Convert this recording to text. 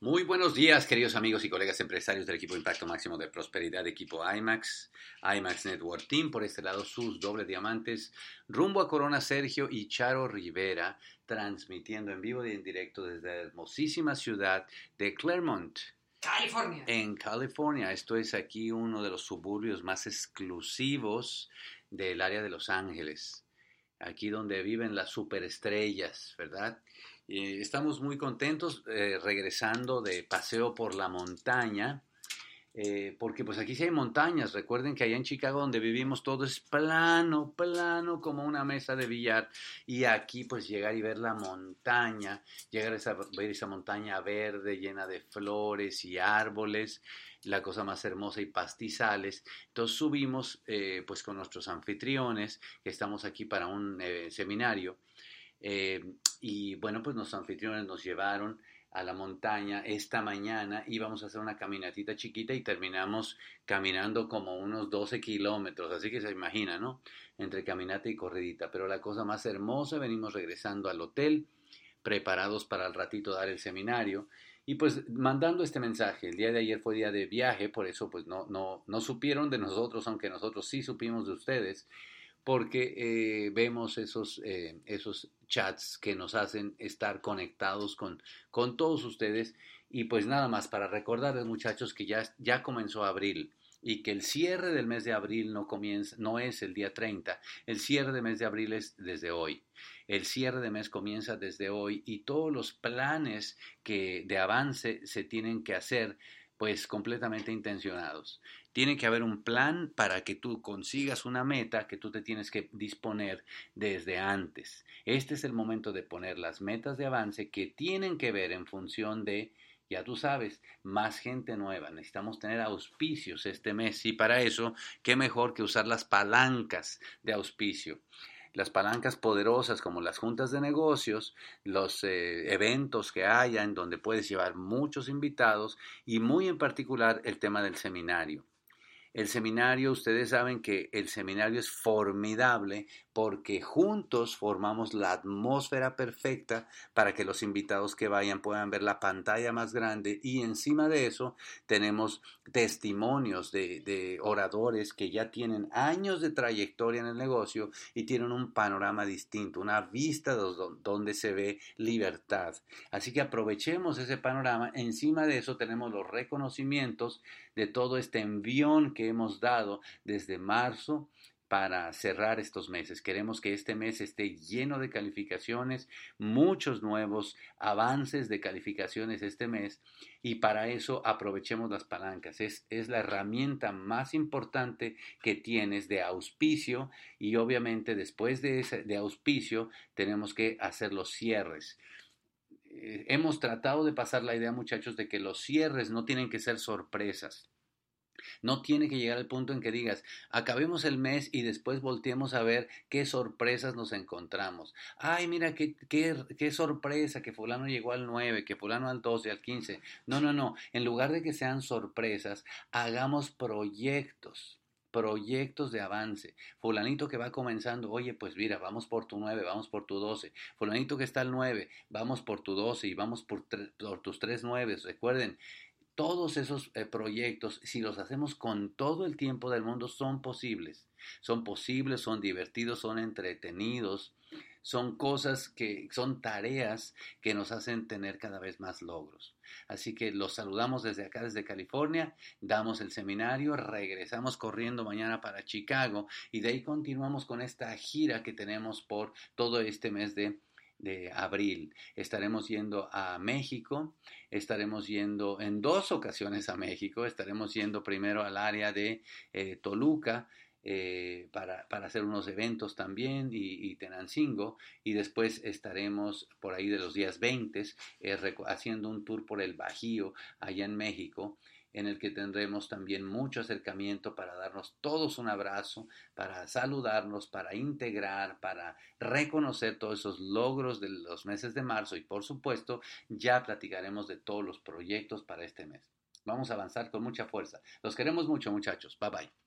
Muy buenos días, queridos amigos y colegas empresarios del equipo Impacto Máximo de Prosperidad, equipo IMAX, IMAX Network Team. Por este lado, sus dobles diamantes, rumbo a Corona Sergio y Charo Rivera, transmitiendo en vivo y en directo desde la hermosísima ciudad de Claremont. California. En California, esto es aquí uno de los suburbios más exclusivos del área de Los Ángeles. Aquí donde viven las superestrellas, ¿verdad? Estamos muy contentos eh, regresando de paseo por la montaña, eh, porque pues aquí sí hay montañas. Recuerden que allá en Chicago donde vivimos todo es plano, plano como una mesa de billar. Y aquí pues llegar y ver la montaña, llegar a ver esa montaña verde llena de flores y árboles, la cosa más hermosa y pastizales. Entonces subimos eh, pues con nuestros anfitriones, que estamos aquí para un seminario. Eh, y bueno, pues los anfitriones nos llevaron a la montaña esta mañana íbamos a hacer una caminatita chiquita y terminamos caminando como unos 12 kilómetros, así que se imagina, ¿no? Entre caminata y corredita, pero la cosa más hermosa, venimos regresando al hotel, preparados para el ratito dar el seminario y pues mandando este mensaje, el día de ayer fue día de viaje, por eso pues no, no, no supieron de nosotros, aunque nosotros sí supimos de ustedes, porque eh, vemos esos, eh, esos chats que nos hacen estar conectados con, con todos ustedes. Y pues nada más para recordarles muchachos que ya, ya comenzó abril y que el cierre del mes de abril no no es el día 30, el cierre del mes de abril es desde hoy. El cierre de mes comienza desde hoy y todos los planes que de avance se tienen que hacer pues completamente intencionados. Tiene que haber un plan para que tú consigas una meta que tú te tienes que disponer desde antes. Este es el momento de poner las metas de avance que tienen que ver en función de, ya tú sabes, más gente nueva. Necesitamos tener auspicios este mes y para eso, ¿qué mejor que usar las palancas de auspicio? Las palancas poderosas como las juntas de negocios, los eh, eventos que haya en donde puedes llevar muchos invitados y muy en particular el tema del seminario. El seminario, ustedes saben que el seminario es formidable porque juntos formamos la atmósfera perfecta para que los invitados que vayan puedan ver la pantalla más grande y encima de eso tenemos testimonios de, oradores que ya tienen años de trayectoria en el negocio y tienen un panorama distinto, una vista donde se ve libertad. Así que aprovechemos ese panorama. Encima de eso tenemos los reconocimientos de todo este envión que hemos dado desde marzo para cerrar estos meses. Queremos que este mes esté lleno de calificaciones, muchos nuevos avances de calificaciones este mes y para eso aprovechemos las palancas. Es, la herramienta más importante que tienes de auspicio y obviamente después de, ese, de auspicio tenemos que hacer los cierres eh, hemos tratado de pasar la idea, muchachos, de que los cierres no tienen que ser sorpresas. No tiene que llegar al punto en que digas, acabemos el mes y después volteemos a ver qué sorpresas nos encontramos. Ay, mira, qué, qué, qué sorpresa que fulano llegó al 9, que fulano al 12, al 15. No, no, no. En lugar de que sean sorpresas, hagamos proyectos proyectos de avance. Fulanito que va comenzando, oye, pues mira, vamos por tu 9, vamos por tu 12. Fulanito que está al 9, vamos por tu 12 y vamos por, por tus 3 9. Recuerden, todos esos eh, proyectos, si los hacemos con todo el tiempo del mundo, son posibles. Son posibles, son divertidos, son entretenidos, son cosas que son tareas que nos hacen tener cada vez más logros. Así que los saludamos desde acá, desde California, damos el seminario, regresamos corriendo mañana para Chicago y de ahí continuamos con esta gira que tenemos por todo este mes de de abril. Estaremos yendo a México, estaremos yendo en dos ocasiones a México, estaremos yendo primero al área de eh, Toluca, eh, para, hacer unos eventos también y, Tenancingo y después estaremos por ahí de los días 20 eh, haciendo un tour por el Bajío allá en México en el que tendremos también mucho acercamiento para darnos todos un abrazo, para saludarnos, para integrar, para reconocer todos esos logros de los meses de marzo y por supuesto ya platicaremos de todos los proyectos para este mes. Vamos a avanzar con mucha fuerza. Los queremos mucho muchachos. Bye bye.